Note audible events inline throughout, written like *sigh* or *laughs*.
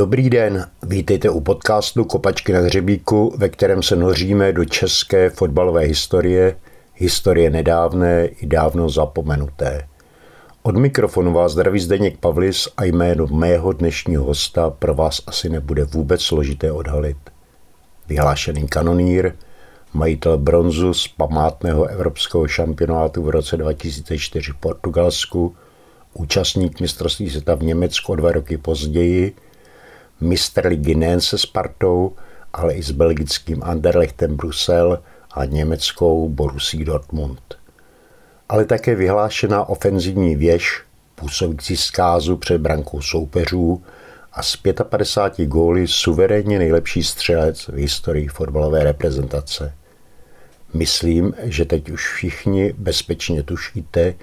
Dobrý den, vítejte u podcastu Kopačky na hřebíku, ve kterém se noříme do české fotbalové historie, historie nedávné i dávno zapomenuté. Od mikrofonu vás zdraví Zdeněk Pavlis a jméno mého dnešního hosta pro vás asi nebude vůbec složité odhalit. Vyhlášený kanonír, majitel bronzu z památného evropského šampionátu v roce 2004 v Portugalsku, účastník mistrovství světa v Německu o dva roky později, mistr ligy nejen se Spartou, ale i s belgickým Anderlechtem Brusel a německou Borussí Dortmund. Ale také vyhlášená ofenzivní věž, působící zkázu před brankou soupeřů a z 55 góly suverénně nejlepší střelec v historii fotbalové reprezentace. Myslím, že teď už všichni bezpečně tušíte,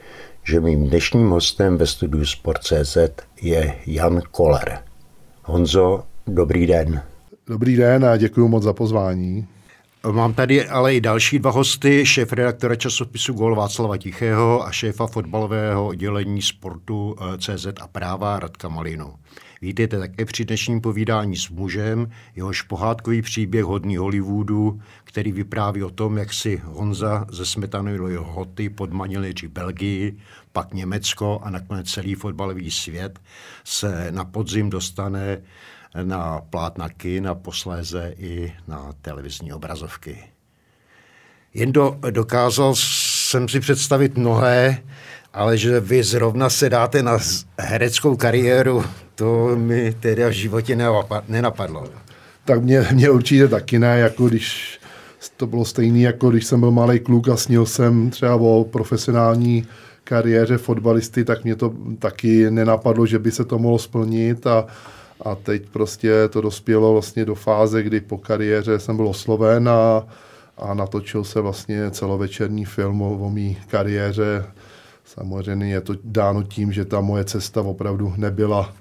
že mým dnešním hostem ve studiu Sport.cz je Jan Koller. Honzo, dobrý den. Dobrý den a děkuji moc za pozvání. Mám tady ale i další dva hosty, šéf redaktora časopisu Gol Václava Tichého a šéfa fotbalového oddělení sportu eh, CZ a práva Radka Malinu. Vítejte také při dnešním povídání s mužem, jehož pohádkový příběh hodný Hollywoodu, který vypráví o tom, jak si Honza ze Smetanovy hoty podmanili či Belgii, pak Německo a nakonec celý fotbalový svět se na podzim dostane na plátna kin a posléze i na televizní obrazovky. Jen do, dokázal jsem si představit mnohé, ale že vy zrovna se dáte na hereckou kariéru, to mi tedy v životě nenapadlo. Tak mě, mě určitě taky ne, jako když to bylo stejné, jako když jsem byl malý kluk a snil jsem třeba o profesionální kariéře fotbalisty, tak mě to taky nenapadlo, že by se to mohlo splnit a, a teď prostě to dospělo vlastně do fáze, kdy po kariéře jsem byl osloven a, a natočil se vlastně celovečerní film o, o mý kariéře. Samozřejmě je to dáno tím, že ta moje cesta opravdu nebyla,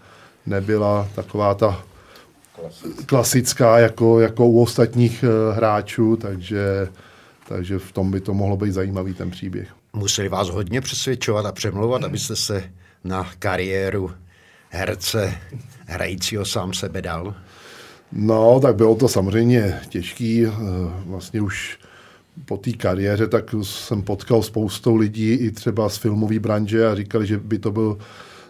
nebyla taková ta klasická jako, jako u ostatních eh, hráčů, takže, takže v tom by to mohlo být zajímavý ten příběh. Museli vás hodně přesvědčovat a přemlouvat, abyste se na kariéru herce hrajícího sám sebe dal? No, tak bylo to samozřejmě těžký. Eh, vlastně už po té kariéře, tak jsem potkal spoustou lidí i třeba z filmové branže a říkali, že by to byl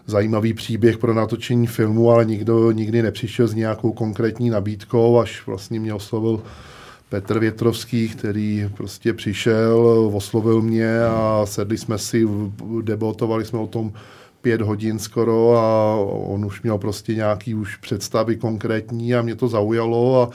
zajímavý příběh pro natočení filmu, ale nikdo nikdy nepřišel s nějakou konkrétní nabídkou, až vlastně mě oslovil Petr Větrovský, který prostě přišel, oslovil mě a sedli jsme si, debatovali jsme o tom pět hodin skoro a on už měl prostě nějaký už představy konkrétní a mě to zaujalo a,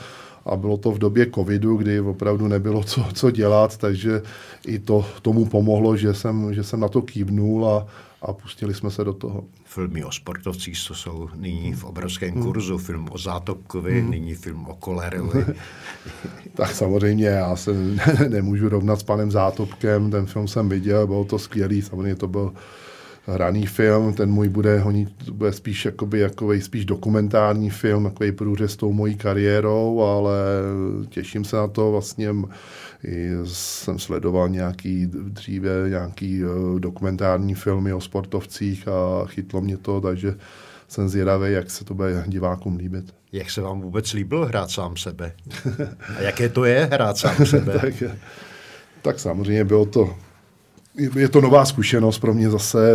a bylo to v době covidu, kdy opravdu nebylo co, co dělat, takže i to tomu pomohlo, že jsem, že jsem na to kývnul a, a pustili jsme se do toho. Filmy o sportovcích to jsou nyní v obrovském hmm. kurzu, film o Zátopkovi, hmm. nyní film o Kolerovi. *laughs* tak samozřejmě, já se *laughs* nemůžu rovnat s panem Zátopkem, ten film jsem viděl, bylo to skvělý, samozřejmě to byl hraný film, ten můj bude honit, bude spíš jakoby, jakoby, spíš dokumentární film, takový průřez tou mojí kariérou, ale těším se na to vlastně. I jsem sledoval nějaký dříve nějaký eh, dokumentární filmy o sportovcích a chytlo mě to, takže jsem zvědavý, jak se to bude divákům líbit. Jak se vám vůbec líbilo hrát sám sebe? A jaké to je hrát sám *laughs* sebe? tak, tak samozřejmě bylo to je to nová zkušenost pro mě zase,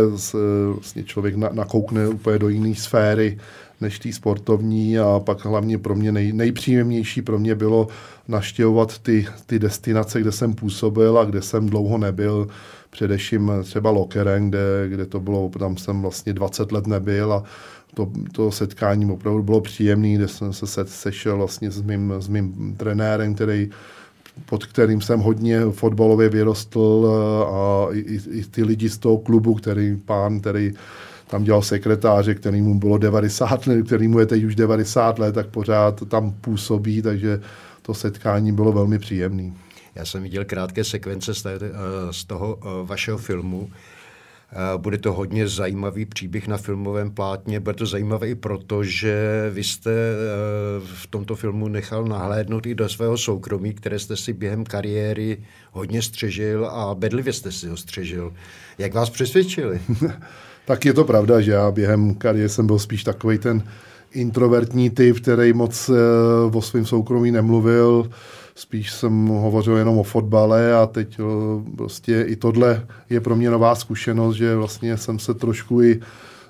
vlastně člověk nakoukne úplně do jiné sféry než té sportovní a pak hlavně pro mě nej, nejpříjemnější pro mě bylo naštěvovat ty, ty destinace, kde jsem působil a kde jsem dlouho nebyl, především třeba Lokeren, kde, kde to bylo, tam jsem vlastně 20 let nebyl a to, to setkání opravdu bylo příjemné, kde jsem se sešel vlastně s mým, s mým trenérem, který pod kterým jsem hodně fotbalově vyrostl a i, i ty lidi z toho klubu, který pán, který tam dělal sekretáře, který mu bylo 90 let, který mu je teď už 90 let, tak pořád tam působí, takže to setkání bylo velmi příjemné. Já jsem viděl krátké sekvence z toho eh, vašeho filmu, Eh, bude to hodně zajímavý příběh na filmovém plátně. Bude to zajímavé i proto, že vy jste eh, v tomto filmu nechal nahlédnout i do svého soukromí, které jste si během kariéry hodně střežil a bedlivě jste si ho střežil. Jak vás přesvědčili? *laughs* tak je to pravda, že já během kariéry jsem byl spíš takový ten introvertní typ, který moc o svém soukromí nemluvil, spíš jsem hovořil jenom o fotbale a teď prostě i tohle je pro mě nová zkušenost, že vlastně jsem se trošku i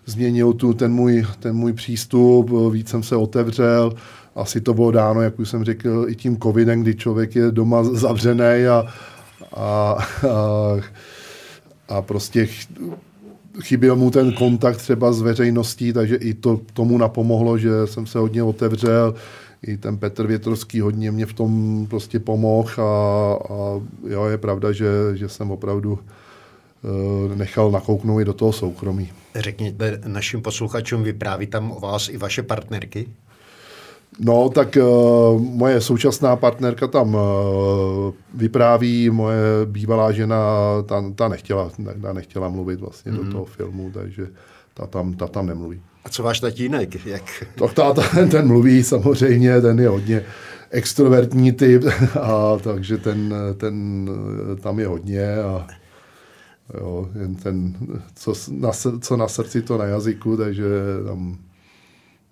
změnil tu, ten, můj, ten můj přístup, víc jsem se otevřel, asi to bylo dáno, jak už jsem řekl, i tím covidem, kdy člověk je doma zavřený a, a, a, a prostě chyběl mu ten kontakt třeba s veřejností, takže i to tomu napomohlo, že jsem se hodně otevřel, i ten Petr Větrovský hodně mě v tom prostě pomohl a, a jo, je pravda, že, že jsem opravdu uh, nechal nakouknout i do toho soukromí. Řekněte našim posluchačům, vypráví tam o vás i vaše partnerky? No, tak uh, moje současná partnerka tam uh, vypráví, moje bývalá žena, ta, ta, nechtěla, ta nechtěla mluvit vlastně mm-hmm. do mhm. toho filmu, takže ta tam, ta tam nemluví. A co váš tatínek? Jak? Tak táta, ten, ten mluví samozřejmě, ten je hodně extrovertní typ, *laughs* a takže ten, ten tam je hodně a jo, jen ten, co na, co na srdci, to na jazyku, takže tam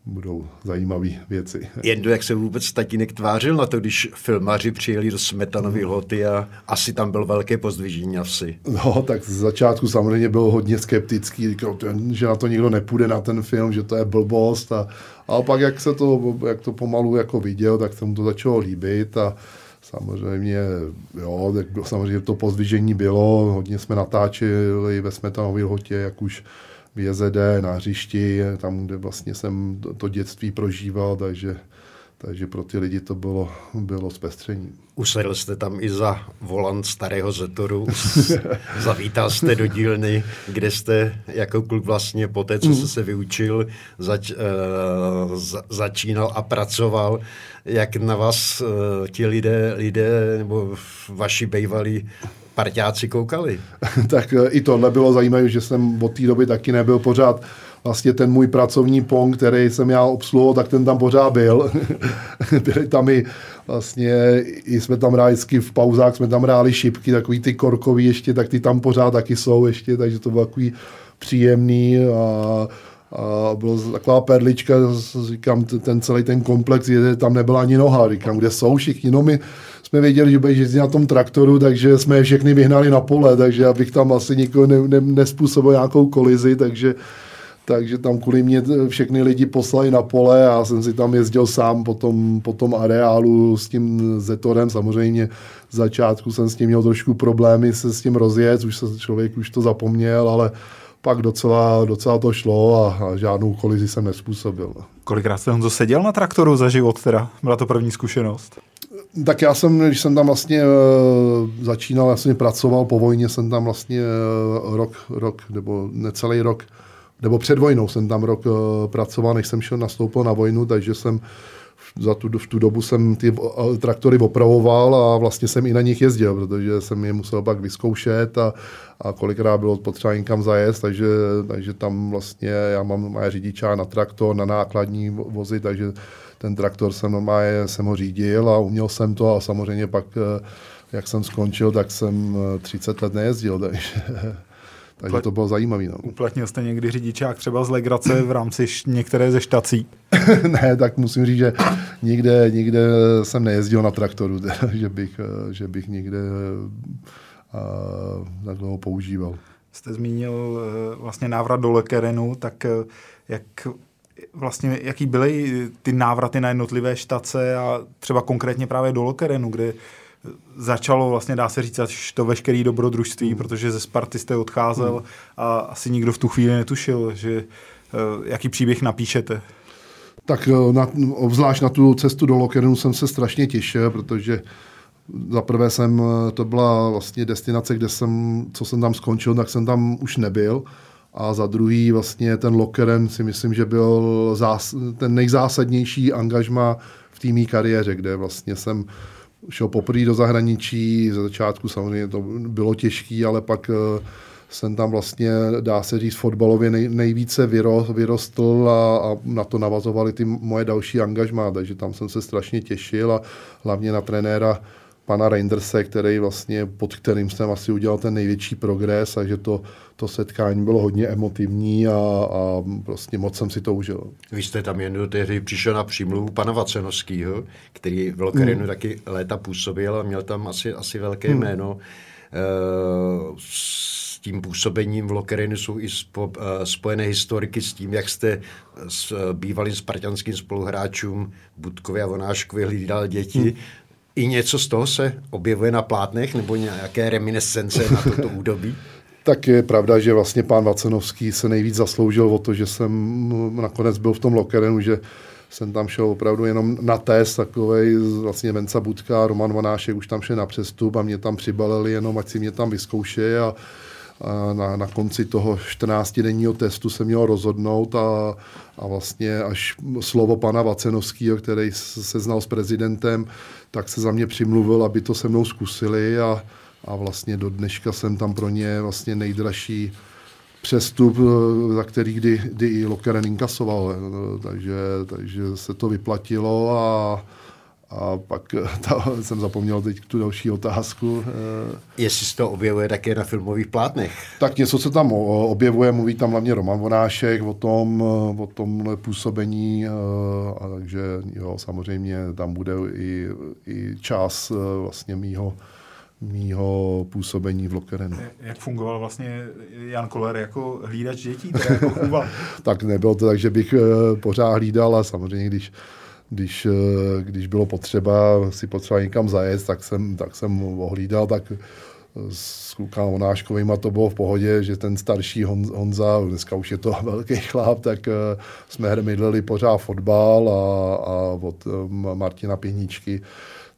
budou zajímavé věci. Jen jak se vůbec tatínek tvářil na to, když filmaři přijeli do Smetanovy lhoty a asi tam byl velké pozdvižení asi. No, tak z začátku samozřejmě byl hodně skeptický, říkal, že na to nikdo nepůjde na ten film, že to je blbost a, a pak jak se to, jak to pomalu jako viděl, tak se mu to začalo líbit a Samozřejmě, jo, tak samozřejmě to pozdvižení bylo, hodně jsme natáčeli ve Smetanově lhotě, jak už v JZD na hřišti, tam, kde vlastně jsem to dětství prožíval, takže, takže pro ty lidi to bylo, bylo zpestření. Usedl jste tam i za volant starého Zetoru, *laughs* zavítal jste do dílny, kde jste jako kluk vlastně po té, co jste se vyučil, zač, uh, za, začínal a pracoval. Jak na vás uh, ti lidé, lidé nebo vaši bejvalí parťáci koukali. *laughs* tak e, i tohle bylo zajímavé, že jsem od té doby taky nebyl pořád vlastně ten můj pracovní pong, který jsem já obsluhoval, tak ten tam pořád byl. *laughs* Byli tam i vlastně, i jsme tam hráli v pauzách, jsme tam hráli šipky, takový ty korkový ještě, tak ty tam pořád taky jsou ještě, takže to bylo takový příjemný a a byla taková perlička, říkám, ten celý ten komplex, je, tam nebyla ani noha, říkám, kde jsou všichni, no my jsme věděli, že budeš jezdit na tom traktoru, takže jsme je všechny vyhnali na pole, takže abych tam asi nikoho ne, ne, nespůsobil nějakou kolizi, takže takže tam kvůli mě všechny lidi poslali na pole a jsem si tam jezdil sám po tom, po tom areálu s tím Zetorem. Samozřejmě v začátku jsem s tím měl trošku problémy se s tím rozjet, už se člověk už to zapomněl, ale pak docela, docela to šlo a, a žádnou kolizi jsem nespůsobil. Kolikrát jste Honzo seděl na traktoru za život teda? Byla to první zkušenost? Tak já jsem, když jsem tam vlastně uh, začínal, já jsem pracoval po vojně, jsem tam vlastně uh, rok, rok, nebo necelý rok, nebo před vojnou jsem tam rok uh, pracoval, než jsem šel nastoupil na vojnu, takže jsem za tu, v tu dobu jsem ty traktory opravoval a vlastně jsem i na nich jezdil, protože jsem je musel pak vyzkoušet a, a kolikrát bylo potřeba někam zajet, takže, takže tam vlastně já mám moje řidičá na traktor, na nákladní vozy, takže ten traktor jsem normálně jsem ho řídil a uměl jsem to a samozřejmě pak, eh, jak jsem skončil, tak jsem 30 eh, let nejezdil, *laughs* takže, takže to bylo zajímavé. No. Uplatnil jste někdy řidičák třeba z legrace v rámci některé ze štací? *laughs* ne, tak musím říct, že nikde, nikde jsem nejezdil na traktoru, *laughs* že bych, eh, že bych někde takhle ho používal. Jste zmínil vlastně návrat do Lekerenu, tak jak vlastně, jaký byly ty návraty na jednotlivé štace a třeba konkrétně právě do Lokerenu, kde začalo vlastně, dá se říct, až to veškerý dobrodružství, mm. protože ze Sparty jste odcházel mm. a asi nikdo v tu chvíli netušil, že uh, jaký příběh napíšete. Tak eh, na, obzvlášť na tu cestu do Lokerenu jsem se strašně těšil, protože za prvé jsem, eh, to byla vlastně destinace, kde jsem, co jsem tam skončil, tak jsem tam už nebyl a za druhý vlastně ten Lokeren si myslím, že byl zás, ten nejzásadnější angažma v té kariéře, kde vlastně jsem šel poprvé do zahraničí, ze začátku samozřejmě to bylo těžké, ale pak eh, jsem tam vlastně, dá se říct, fotbalově nej, nejvíce vyrostl a, a na to navazovaly ty moje další angažmá, takže tam jsem se strašně těšil a hlavně na trenéra pana Reinderse, který vlastně, pod kterým jsem asi udělal ten největší progres a že to, to setkání bylo hodně emotivní a, a prostě moc jsem si to užil. Vy jste tam jen tehdy přišel na přímluvu pana Vacenovského, který v Lokarinu hmm. taky léta působil a měl tam asi, asi velké hmm. jméno. E, s tím působením v Lokerinu jsou i spo, e, spojené historiky s tím, jak jste s bývalým spartanským spoluhráčům Budkovi a Vonáškovi hlídal děti. Hmm i něco z toho se objevuje na plátnech nebo nějaké reminiscence na toto údobí? *laughs* Tak je pravda, že vlastně pán Vacenovský se nejvíc zasloužil o to, že jsem nakonec byl v tom lokerenu, že jsem tam šel opravdu jenom na test, takovej vlastně Venca Budka, Roman Vanášek už tam šel na přestup a mě tam přibalili jenom, ať si mě tam vyzkouší a, a na, na konci toho 14-denního testu se měl rozhodnout a, a vlastně až slovo pana Vacenovského, který se znal s prezidentem, tak se za mě přimluvil, aby to se mnou zkusili a, a vlastně do dneška jsem tam pro ně vlastně nejdražší přestup, za který kdy, kdy i Lokeren inkasoval. Takže, takže se to vyplatilo a, a pak eh, ta, *laughs* jsem zapomněl teď tu další otázku. Jestli se to objevuje také na filmových plátnech? Tak něco se tam objevuje, mluví tam hlavně Roman Vonášek o tom, o tom působení, a takže jo, samozřejmě tam bude i, i čas vlastně mýho mýho působení v Lokerenu. Jak fungoval vlastně Jan Koller jako hlídač dětí? Jako *laughs* tak nebylo to tak, že bych eh, pořád hlídal a samozřejmě, když, když, eh, když bylo potřeba si potřeba někam zajet, tak jsem, tak jsem ohlídal, tak s klukama Onáškovýma to bylo v pohodě, že ten starší Honza, dneska už je to *laughs* velký chlap, tak eh, jsme hrmidlili pořád fotbal a, a od Martina Pěničky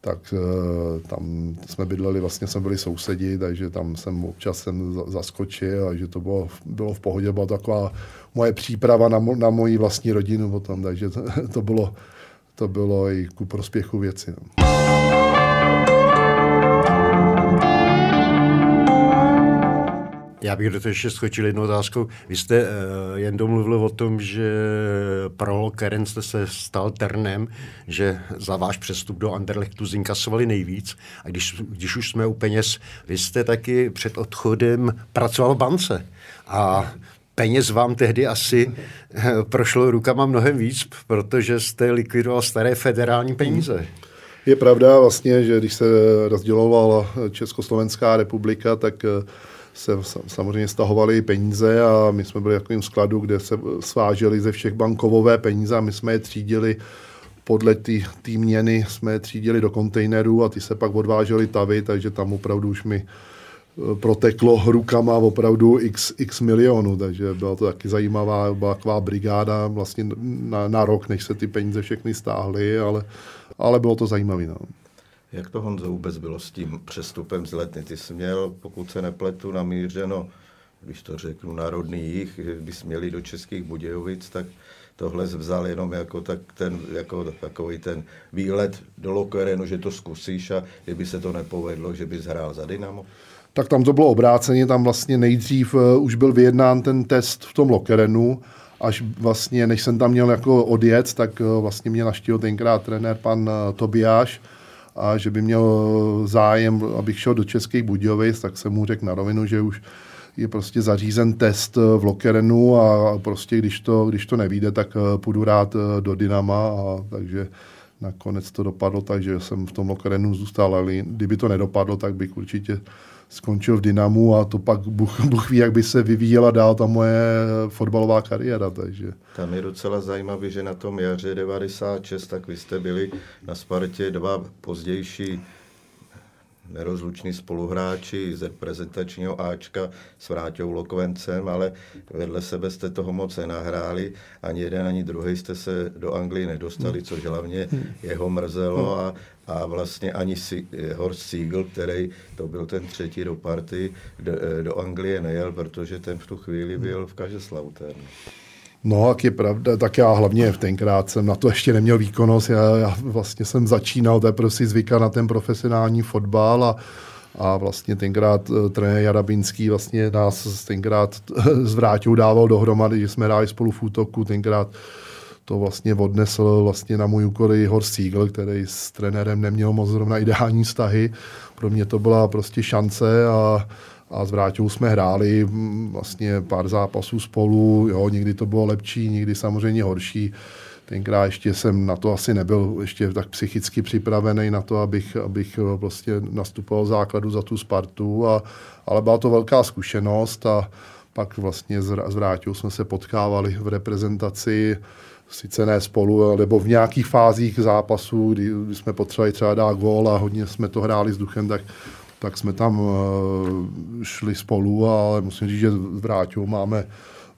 tak eh, tam jsme bydleli, vlastně jsme byli sousedi, takže tam jsem občas jsem zaskočil a že to bylo, bylo v pohodě, byla taková moje příprava na, mo, na moji vlastní rodinu potom, takže to, *laughs* to, bylo, to bylo i ku prospěchu věci. No. Já bych do toho ještě skočil jednou otázkou. Vy jste uh, jen domluvil o tom, že pro Keren jste se stal ternem, že za váš přestup do Anderlechtu zinkasovali nejvíc. A když, když už jsme u peněz, vy jste taky před odchodem pracoval v bance. A peněz vám tehdy asi eh, prošlo rukama mnohem víc, protože jste likvidoval staré federální peníze. Je pravda vlastně, že když se rozdělovala Československá republika, tak uh, se samozřejmě stahovaly peníze a my jsme byli v takovém skladu, kde se svážely ze všech bankovové peníze a my jsme je třídili podle té měny jsme je třídili do kontejnerů a ty se pak odvážely tavy, takže tam opravdu už mi proteklo rukama opravdu x, x milionů, takže byla to taky zajímavá, byla taková brigáda vlastně na, na rok, než se ty peníze všechny stáhly, ale, ale bylo to zajímavé. No. Jak to Honzo vůbec bylo s tím přestupem z letny? Ty jsi měl, pokud se nepletu, namířeno, když to řeknu, národný jich, bys měli do Českých Budějovic, tak tohle vzal jenom jako, tak ten, jako takový ten výlet do Lokerenu, že to zkusíš a kdyby se to nepovedlo, že bys hrál za Dynamo? Tak tam to bylo obráceně, tam vlastně nejdřív uh, už byl vyjednán ten test v tom Lokerenu, až vlastně, než jsem tam měl jako odjet, tak uh, vlastně mě naštívil tenkrát trenér pan uh, Tobiáš, a že by měl zájem, abych šel do Českých Budějovic, tak jsem mu řekl na rovinu, že už je prostě zařízen test v Lokerenu a prostě když to, když to nevíde, tak eh, půjdu rád eh, do Dynama a takže nakonec to dopadlo tak, že jsem v tom Lokerenu zůstal, ale kdyby to nedopadlo, tak bych určitě skončil v Dynamu a to pak Bůh, *laughs* Bůh ví, jak by se vyvíjela dál ta moje fotbalová kariéra. Takže. Tam je docela zajímavé, že na tom jaře 96, tak vy jste byli na Spartě dva pozdější nerozluční spoluhráči z reprezentačního Ačka s Vráťou Lokvencem, ale vedle sebe jste toho moc nenahráli. Ani jeden, ani druhý jste se do Anglie nedostali, což hlavně jeho mrzelo a, a vlastně ani si, Horst Siegel, který to byl ten třetí do party, do, do Anglie nejel, protože ten v tu chvíli byl v Kažeslauternu. No, jak je pravda, tak já hlavně v tenkrát jsem na to ještě neměl výkonnost. Já, já vlastně jsem začínal teprve si zvykat na ten profesionální fotbal a, a vlastně tenkrát uh, trenér Jarabinský vlastně nás tenkrát s Vráťou dával dohromady, že jsme hráli spolu v útoku, tenkrát to vlastně odnesl vlastně na můj úkol i Horst Siegel, který s trenérem neměl moc zrovna ideální vztahy. Pro mě to byla prostě šance a, a s Vráťou jsme hráli mm, vlastně pár zápasů spolu, jo, někdy to bylo lepší, někdy samozřejmě horší. Tenkrát ještě jsem na to asi nebyl ještě tak psychicky připravený na to, abych, abych prostě nastupoval základu za tu Spartu, a, ale byla to velká zkušenost a pak vlastně s Vráťou jsme se potkávali v reprezentaci, sice ne spolu, nebo v nějakých fázích zápasu, kdy, kdy jsme potřebovali třeba dát gól a hodně jsme to hráli s duchem, tak, tak jsme tam uh, šli spolu, ale musím říct, že s Vráťou máme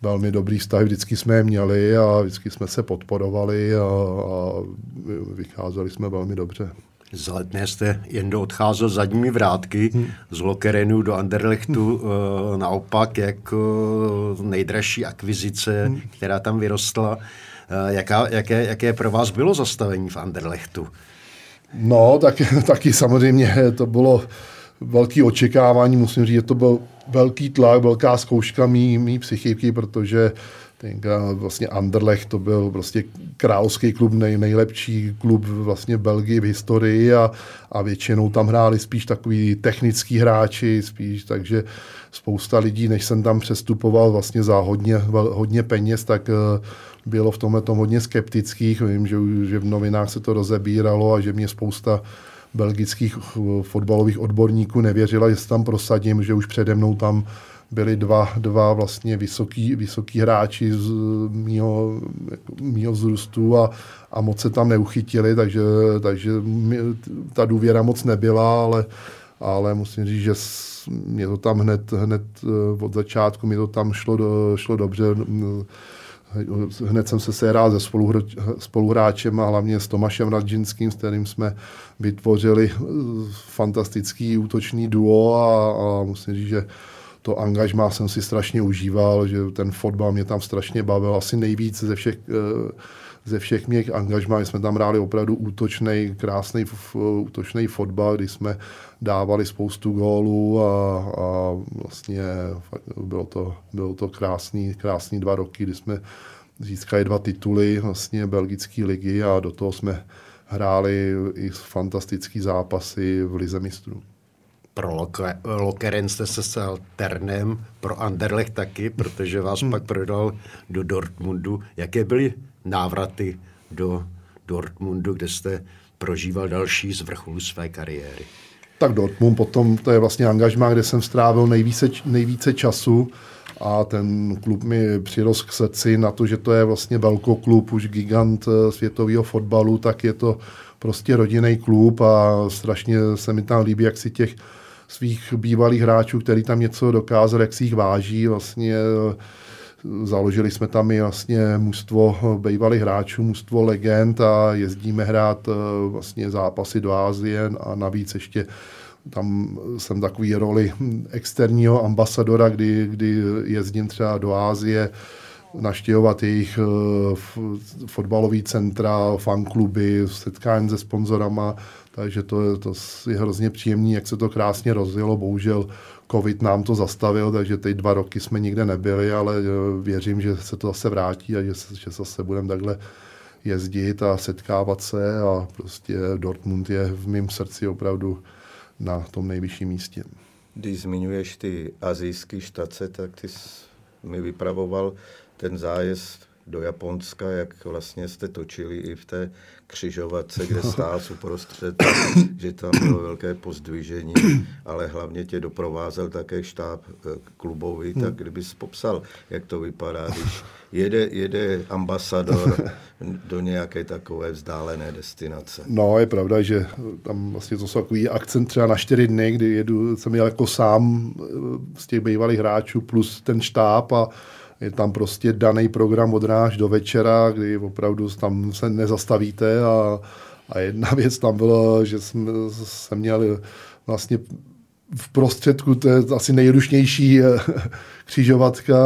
velmi dobrý vztah, vždycky jsme je měli a vždycky jsme se podporovali a, a vycházeli jsme velmi dobře. Z letné jste jen do odcházel zadními vrátky hmm. z Lokerenu do Anderlechtu, hmm. naopak jako nejdražší akvizice, hmm. která tam vyrostla. Eh, jaká, jaké, jaké pro vás bylo zastavení v Anderlechtu? No, tak, *laughs* taky samozřejmě to bylo velké očekávání, musím říct, že to byl velký tlak, velká zkouška mý, mý psychiky, protože tenka vlastně Anderlecht to byl prostě královský klub, nej, nejlepší klub vlastně v Belgii v historii a, a většinou tam hráli spíš takový technický hráči, spíš, takže spousta lidí, než jsem tam přestupoval vlastně za hodně, hodně peněz, tak uh, bylo v tomhle tom hodně skeptických. Vím, že, že v novinách se to rozebíralo a že mě spousta belgických fotbalových odborníků nevěřila, že se tam prosadím, že už přede mnou tam byli dva, dva vlastně vysoký, vysoký hráči z mýho, mýho vzrůstu a, a moc se tam neuchytili, takže, takže mě, ta důvěra moc nebyla, ale, ale musím říct, že mě to tam hned, hned eh, od začátku, mi to tam šlo, do, šlo dobře Hned jsem se sehrál se spoluhráčem a hlavně s Tomášem Radžinským, s kterým jsme vytvořili eh, fantastický útočný duo a, a musím říct, že to angažmá jsem si strašně užíval, že ten fotbal mě tam strašně bavil, asi nejvíc ze všech, eh, ze všech mých angažmá. jsme tam hráli opravdu útočný, krásný útočný fotbal, kdy jsme dávali spoustu gólů a, a vlastně bylo to, bylo to krásný, krásný dva roky, kdy jsme získali dva tituly vlastně belgické ligy a do toho jsme hráli i fantastické zápasy v Lize mistrů. Pro Lokeren jste se stal ternem, pro Anderlecht taky, protože vás hmm. pak prodal do Dortmundu. Jaké byly návraty do Dortmundu, kde jste prožíval další z vrcholu své kariéry? Tak Dortmund potom, to je vlastně angažmá, kde jsem strávil nejvíce, nejvíce času a ten klub mi přirost k srdci na to, že to je vlastně velký klub, už gigant eh, světového fotbalu, tak je to prostě rodinný klub a strašně se mi tam líbí, jak si těch svých bývalých hráčů, který tam něco dokázali, jak si jich váží, vlastně eh, Založili jsme tam i vlastně mužstvo bývalých hráčů, mužstvo legend a jezdíme hrát eh, vlastně zápasy do Ázie a navíc ještě tam jsem takový roli externího ambasadora, kdy, kdy jezdím třeba do Ázie, naštěvovat jejich eh, fotbalové centra, fankluby, setkání se sponzorama, takže to je, to je hrozně příjemný, jak se to krásně rozjelo. Bohužel covid nám to zastavil, takže teď dva roky jsme nikde nebyli, ale eh, věřím, že se to zase vrátí a že, že zase budeme takhle jezdit a setkávat se a prostě Dortmund je v mém srdci opravdu na tom nejvyšším místě. Když zmiňuješ ty azijské štace, tak ty jsi mi vypravoval ten zájezd do Japonska, jak vlastně jste točili i v té křižovatce, kde stál uprostřed, že tam bylo velké pozdvižení, ale hlavně tě doprovázel také štáb eh, klubový, tak kdybys popsal, jak to vypadá, když jede, jede ambasador do nějaké takové vzdálené destinace. No, je pravda, že tam vlastně to jsou takový akcent třeba na čtyři dny, kdy jedu, jsem jel jako sám eh, z těch bývalých hráčů plus ten štáb a je tam prostě daný program od ráž do večera, kdy opravdu tam se nezastavíte a, a jedna *laughs* věc tam byla, že jsem, jsem měl vlastně v prostředku, to je asi nejrušnější *laughs* křižovatka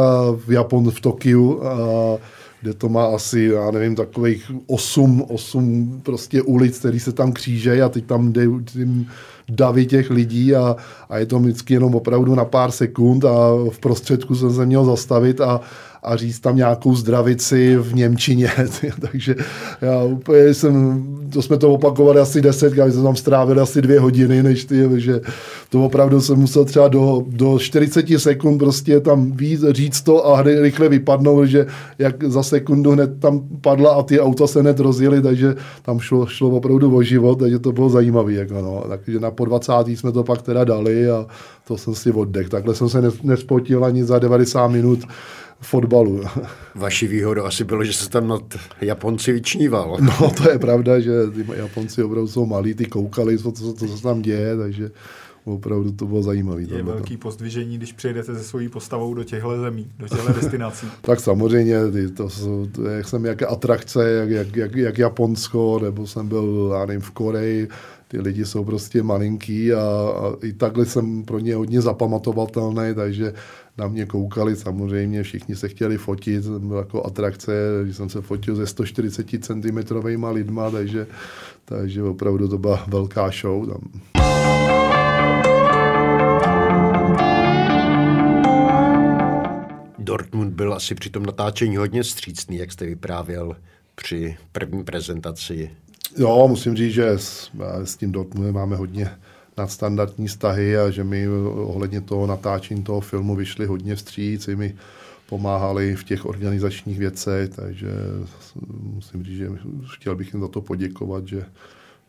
v Japon, v Tokiu, a, kde to má asi, já nevím, takových osm, osm prostě ulic, které se tam křížejí a teď tam jde tím davy těch lidí a, a je to vždycky jenom opravdu na pár sekund a v prostředku jsem se měl zastavit a, a říct tam nějakou zdravici v Němčině. *laughs* Takže já úplně jsem, to jsme to opakovali asi deset, když jsme tam strávili asi dvě hodiny, než ty, že to opravdu jsem musel třeba do, do 40 sekund prostě tam víc říct to a rychle vypadnout, že jak za sekundu hned tam padla a ty auta se hned rozjeli, takže tam šlo, šlo opravdu o život, takže to bylo zajímavé. Jako no. Takže na po 20. jsme to pak teda dali a to jsem si oddech. Takhle jsem se nespotil ani za 90 minut fotbalu. Vaší výhodou asi bylo, že se tam nad Japonci vyčníval. No, to je pravda, že ty Japonci opravdu jsou malí, ty koukali, co, co, co se tam děje, takže opravdu to bylo zajímavé. Je velký pozdvižení, když přijedete se svojí postavou do těchto zemí, do těchto destinací. *laughs* tak samozřejmě, ty, to jsou, to, jak jsem jaké atrakce, jak, jak, jak, jak, Japonsko, nebo jsem byl, já nevím, v Koreji, ty lidi jsou prostě malinký a, a i takhle jsem pro ně hodně zapamatovatelný, takže na mě koukali samozřejmě, všichni se chtěli fotit, byl jako atrakce, když jsem se fotil ze 140 cm lidma, takže, takže opravdu to byla velká show tam. Dortmund byl asi při tom natáčení hodně střícný, jak jste vyprávěl při první prezentaci. Jo, musím říct, že s, s tím Dortmundem máme hodně nadstandardní vztahy a že my ohledně toho natáčení toho filmu vyšli hodně vstříc, i mi pomáhali v těch organizačních věcech, takže musím říct, že chtěl bych jim za to poděkovat, že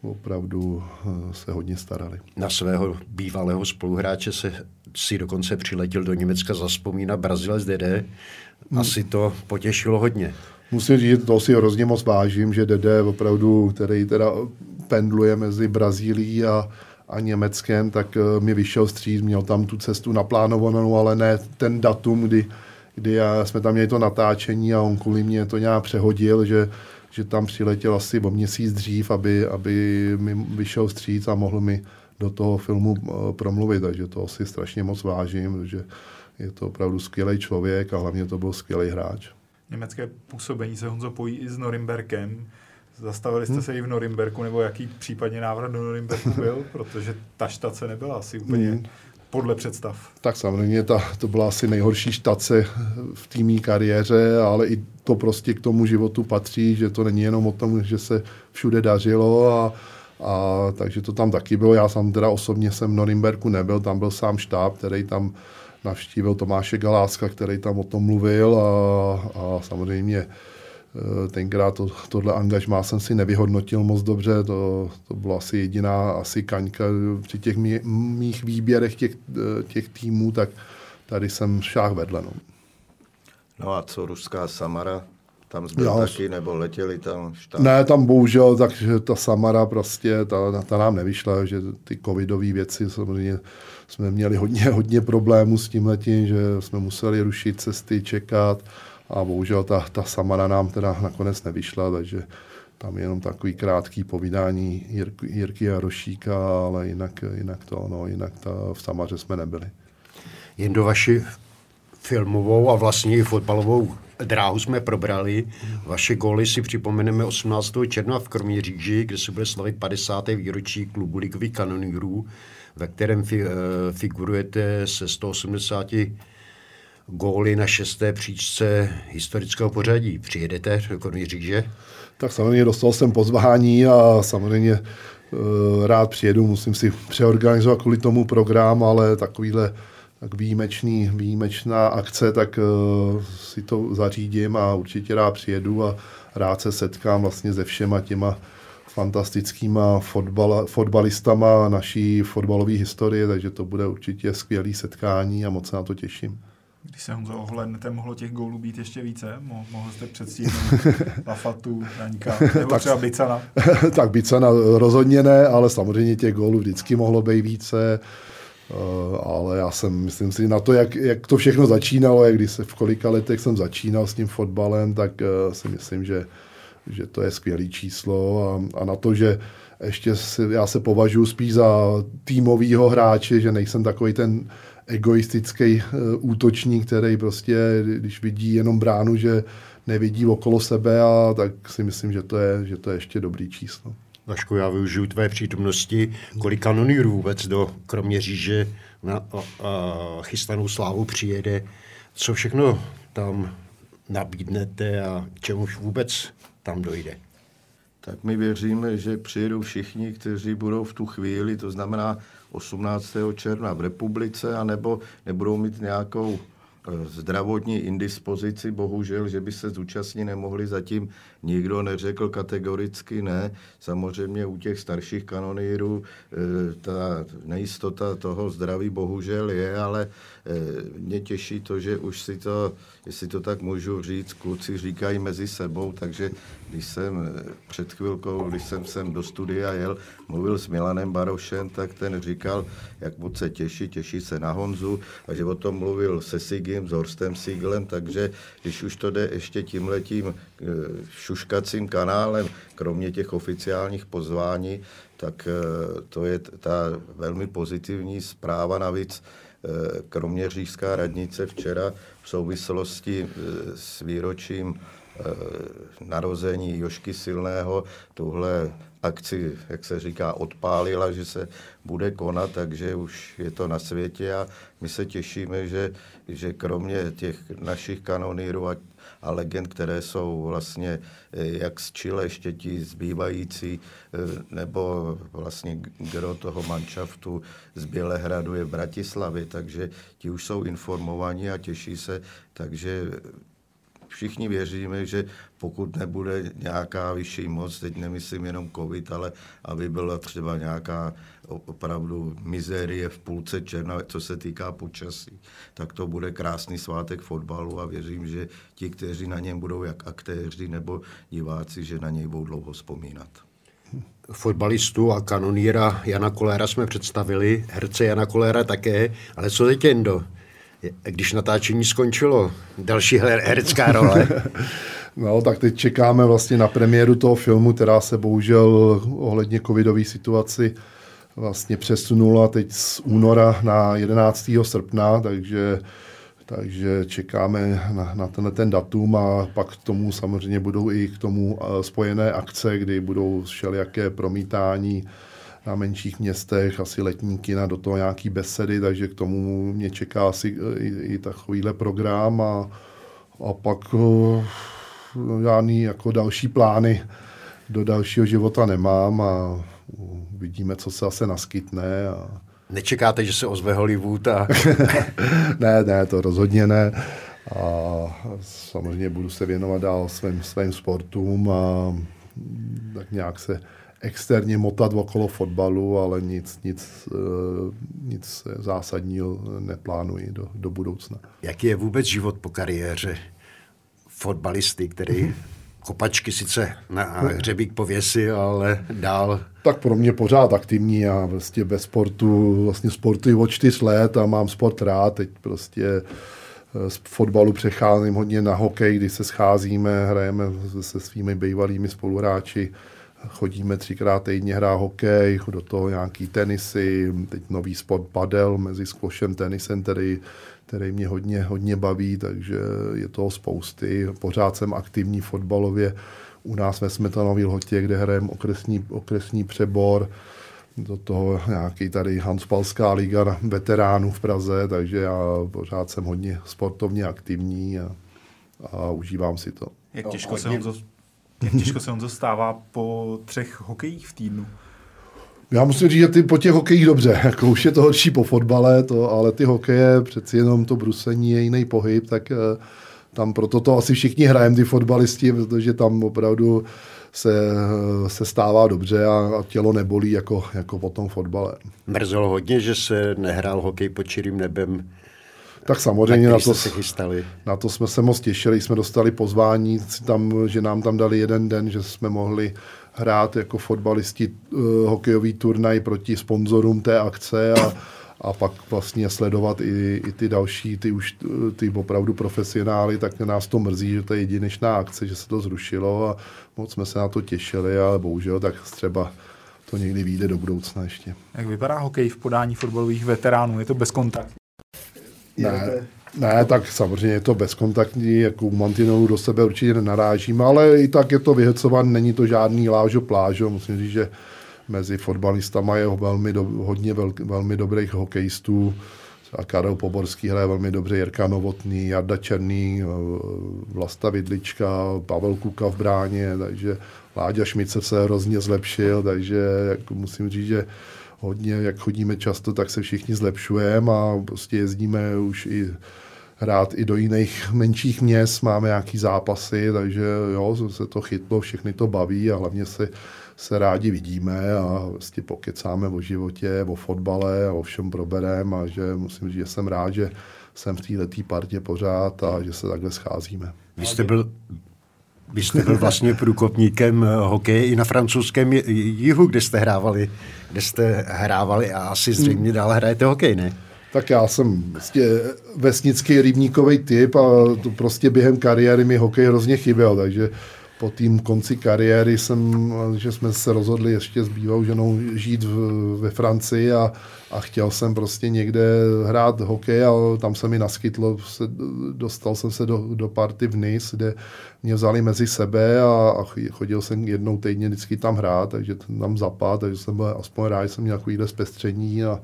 opravdu eh, se hodně starali. Na svého bývalého spoluhráče se si dokonce přiletěl do Německa zaspomínat Brazilec Dede. Hmm. Asi to potěšilo hodně. Musím říct, to si hrozně moc vážím, že Dede opravdu, který teda pendluje mezi Brazílií a, a Německem, tak uh, mi vyšel stříc, měl tam tu cestu naplánovanou, ale ne ten datum, kdy, kdy já, jsme tam měli to natáčení a on kvůli mě to nějak přehodil, že, že tam přiletěl asi o měsíc dřív, aby, aby mi vyšel stříc a mohl mi do toho filmu uh, promluvit, takže to asi strašně moc vážím, že je to opravdu skvělý člověk a hlavně to byl skvělý hráč. Německé působení se Honzo pojí i s Norimberkem. Zastavili jste hmm. se i v Norimberku, nebo jaký případně návrat do Norimberku byl? *laughs* Protože ta štace nebyla asi úplně hmm. podle představ. Tak samozřejmě ta, to byla asi nejhorší štace v týmí kariéře, ale i to prostě k tomu životu patří, že to není jenom o tom, že se všude dařilo a, a takže to tam taky bylo. Já jsem teda osobně jsem v Norimberku nebyl, tam byl sám štáb, který tam navštívil Tomáše Galáska, který tam o tom mluvil a, a samozřejmě tenkrát to, tohle angažmá jsem si nevyhodnotil moc dobře, to, to byla asi jediná asi kaňka při těch mý, mých výběrech těch, eh, těch týmů, tak tady jsem šách vedle. No. no a co ruská Samara? Tam zbyl Já, taky, nebo letěli tam štát? Ne, tam bohužel, takže ta Samara prostě, ta, ta nám nevyšla, že ty covidové věci samozřejmě jsme měli hodně, hodně problémů s tím letím, že jsme museli rušit cesty, čekat a bohužel ta, ta Samara nám teda nakonec nevyšla, takže tam je jenom takový krátký povídání Jirky, Jirky a Rošíka, ale jinak, jinak to, no, jinak ta, v Samaře jsme nebyli. Jen do vaši filmovou a vlastně i fotbalovou dráhu jsme probrali. Vaše góly si připomeneme 18. června v Kroměříži, kde se bude slavit 50. výročí klubu ligových kanonýrů, ve kterém fi, uh, figurujete se 180 góly na šesté příčce historického pořadí. Přijedete do Kroměříže? Tak samozřejmě dostal jsem pozvání a samozřejmě uh, rád přijedu, musím si přeorganizovat kvůli tomu program, ale takovýhle tak výjimečný, výjimečná akce, tak uh, si to zařídím a určitě rád přijedu a rád se setkám vlastně se všema těma fantastickýma fotbal, fotbalistama naší fotbalové historie, takže to bude určitě skvělé setkání a moc se na to těším. Když se Honzo ohlednete, mohlo těch gólů být ještě více? Mo- mohl jste předstihnout *laughs* Lafatu, Daňka, *laughs* nebo tak, třeba Bicana? *laughs* tak Bicana rozhodně ne, ale samozřejmě těch gólů vždycky mohlo být více. Uh, ale já jsem, myslím si, na to, jak, jak to všechno začínalo, jak když se v kolika letech jsem začínal s tím fotbalem, tak uh, si myslím, že, že to je skvělé číslo a, a na to, že ještě si, já se považuji spíš za týmovýho hráče, že nejsem takový ten egoistický uh, útočník, který prostě, když vidí jenom bránu, že nevidí okolo sebe, a tak si myslím, že to je, že to je ještě dobrý číslo. Vašku, já využiju tvé přítomnosti. Kolik kanonýrů vůbec do Kroměříže na a, a, chystanou slávu přijede? Co všechno tam nabídnete a čemuž vůbec tam dojde? Tak my věříme, že přijedou všichni, kteří budou v tu chvíli, to znamená 18. června v republice, anebo nebudou mít nějakou zdravotní indispozici, bohužel, že by se zúčastnit nemohli, zatím nikdo neřekl kategoricky ne. Samozřejmě u těch starších kanonýrů e, ta nejistota toho zdraví bohužel je, ale e, mě těší to, že už si to, jestli to tak můžu říct, kluci říkají mezi sebou, takže když jsem e, před chvilkou, když jsem sem do studia jel, mluvil s Milanem Barošem, tak ten říkal, jak moc se těší, těší se na Honzu a že o tom mluvil se Sigim, s Horstem Siglem, takže když už to jde ještě tímhletím šuškacím kanálem, kromě těch oficiálních pozvání, tak eh, to je ta velmi pozitivní zpráva. Navíc eh, Kroměřížská radnice včera v souvislosti eh, s výročím narození Jošky Silného tuhle akci, jak se říká, odpálila, že se bude konat, takže už je to na světě a my se těšíme, že, že kromě těch našich kanonýrů a a legend, které jsou vlastně eh, jak z Chile, ještě ti zbývající, eh, nebo vlastně gro toho manšaftu z Bělehradu je v Bratislavě, takže ti už jsou informovaní a těší se, takže všichni věříme, že pokud nebude nějaká vyšší moc, teď nemyslím jenom covid, ale aby byla třeba nějaká opravdu mizérie v půlce černa, co se týká počasí, tak to bude krásný svátek fotbalu a věřím, že ti, kteří na něm budou jak aktéři nebo diváci, že na něj budou dlouho vzpomínat. Fotbalistu a kanoníra Jana Koléra jsme představili, herce Jana Koléra také, ale co teď Jendo? Když natáčení skončilo, další herecká role. *laughs* No, tak teď čekáme vlastně na premiéru toho filmu, která se bohužel ohledně covidové situaci vlastně přesunula teď z února na 11. srpna, takže, takže čekáme na, na tenhle ten datum a pak k tomu samozřejmě budou i k tomu eh, spojené akce, kdy budou všelijaké promítání na menších městech, asi letní kina, do toho nějaký besedy, takže k tomu mě čeká asi eh, i, i takovýhle program a, a pak uh, žádný jako další plány do dalšího života nemám a vidíme, co se zase naskytne. A... Nečekáte, že se ozve Hollywood? A... *laughs* ne, ne, to rozhodně ne. A samozřejmě budu se věnovat dál svým, svým sportům a tak nějak se externě motat okolo fotbalu, ale nic, nic, eh, nic zásadního neplánuji do, do budoucna. Jaký je vůbec život po kariéře fotbalisty, který kopačky sice na hřebík pověsi, ale dál. Tak pro mě pořád aktivní. Já vlastně bez sportu, vlastně sportuji od čtyř let a mám sport rád. Teď prostě eh, z fotbalu přecházím hodně na hokej, kdy se scházíme, hrajeme se svými bývalými spoluhráči chodíme třikrát týdně hrát hokej, do toho nějaký tenisy, teď nový sport padel mezi squashem, tenisem, který, který mě hodně, hodně baví, takže je toho spousty. Pořád jsem aktivní fotbalově. U nás ve Smetanový lhotě, kde hrajeme okresní, okresní přebor, do toho nějaký tady Hanspalská liga veteránů v Praze, takže já pořád jsem hodně sportovně aktivní a, a užívám si to. Jak těžko se Honzo jak těžko se on zastává po třech hokejích v týdnu? Já musím říct, že ty po těch hokejích dobře, jako už je to horší po fotbale, to, ale ty hokeje, přeci jenom to brusení je jiný pohyb, tak eh, tam proto to asi všichni hrajeme, ty fotbalisti, protože tam opravdu se, eh, se stává dobře a, a tělo nebolí jako, jako po tom fotbale. Mrzelo hodně, že se nehrál hokej pod čirým nebem tak samozřejmě na, to, se chystali. na to jsme se moc těšili, jsme dostali pozvání, tam, že nám tam dali jeden den, že jsme mohli hrát jako fotbalisti uh, hokejový turnaj proti sponzorům té akce a, a pak vlastně sledovat i, i ty další, ty už ty opravdu profesionály, tak nás to mrzí, že to je jedinečná akce, že se to zrušilo a moc jsme se na to těšili, ale bohužel tak třeba to někdy vyjde do budoucna ještě. Jak vypadá hokej v podání fotbalových veteránů? Je to bezkontaktní? Ne, ne, tak samozřejmě je to bezkontaktní, jako u mantinelu do sebe určitě nenarážíme, ale i tak je to vyhecované, není to žádný lážo plážo, musím říct, že mezi fotbalistama je velmi do, hodně vel, velmi dobrých hokejistů, a Karel Poborský hraje velmi dobře, Jirka Novotný, Jarda Černý, Vlasta Vidlička, Pavel Kuka v bráně, takže Láďa Šmice se hrozně zlepšil, takže jak musím říct, že hodně, jak chodíme často, tak se všichni zlepšujeme a prostě jezdíme už i hrát i do jiných *laughs* menších měst, máme nějaký zápasy, takže jo, se to chytlo, všechny to baví a hlavně se, se rádi vidíme a vlastně pokecáme o životě, o fotbale a o všem probereme a že musím říct, že jsem rád, že jsem v této partě pořád a že se takhle scházíme. Vy jste byl vy jste byl vlastně průkopníkem hokeje i na francouzském jihu, kde jste hrávali, kde jste hrávali a asi zřejmě dál hrajete hokej, ne? Tak já jsem prostě vesnický rybníkový typ a to prostě během kariéry mi hokej hrozně chyběl, takže po tým konci kariéry jsem, že jsme se rozhodli ještě s bývalou ženou žít v, ve Francii a, a chtěl jsem prostě někde hrát hokej a tam se mi naskytlo, se, dostal jsem se do, do party v Nice, kde mě vzali mezi sebe a, a chodil jsem jednou týdně vždycky tam hrát, takže tam zapad, takže jsem byl aspoň rád, že jsem měl takovýhle zpestření a,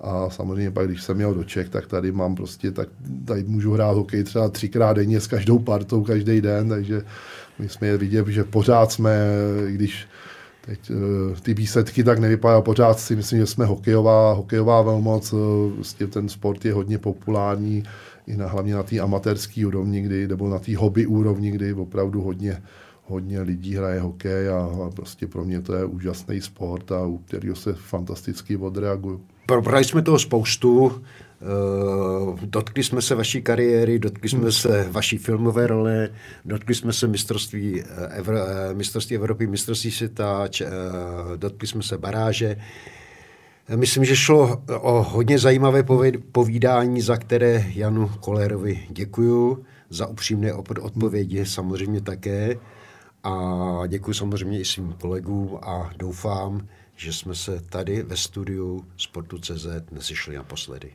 a samozřejmě pak, když jsem měl do Čech, tak tady mám prostě, tak tady můžu hrát hokej třeba třikrát denně s každou partou, každý den, takže my jsme je vidět, že pořád jsme, když teď eh, ty výsledky tak nevypadají, pořád si myslím, že jsme hokejová, hokejová velmoc, vlastně ten sport je hodně populární, i na, hlavně na té amatérské úrovni, kdy, nebo na té hobby úrovni, kdy opravdu hodně, hodně lidí hraje hokej a, a prostě pro mě to je úžasný sport a u kterého se fantasticky odreaguju. Probrali jsme toho spoustu, Uh, dotkli jsme se vaší kariéry, dotkli jsme hmm. se vaší filmové role, dotkli jsme se mistrovství, eh, Evro, eh, mistrovství Evropy, mistrovství světa, dotkli jsme se baráže. Myslím, že šlo o hodně zajímavé povídání, za které Janu Kolérovi děkuju, za upřímné odpovědi samozřejmě také a děkuji samozřejmě i svým kolegům a doufám, že jsme se tady ve studiu Sportu.cz nesešli naposledy.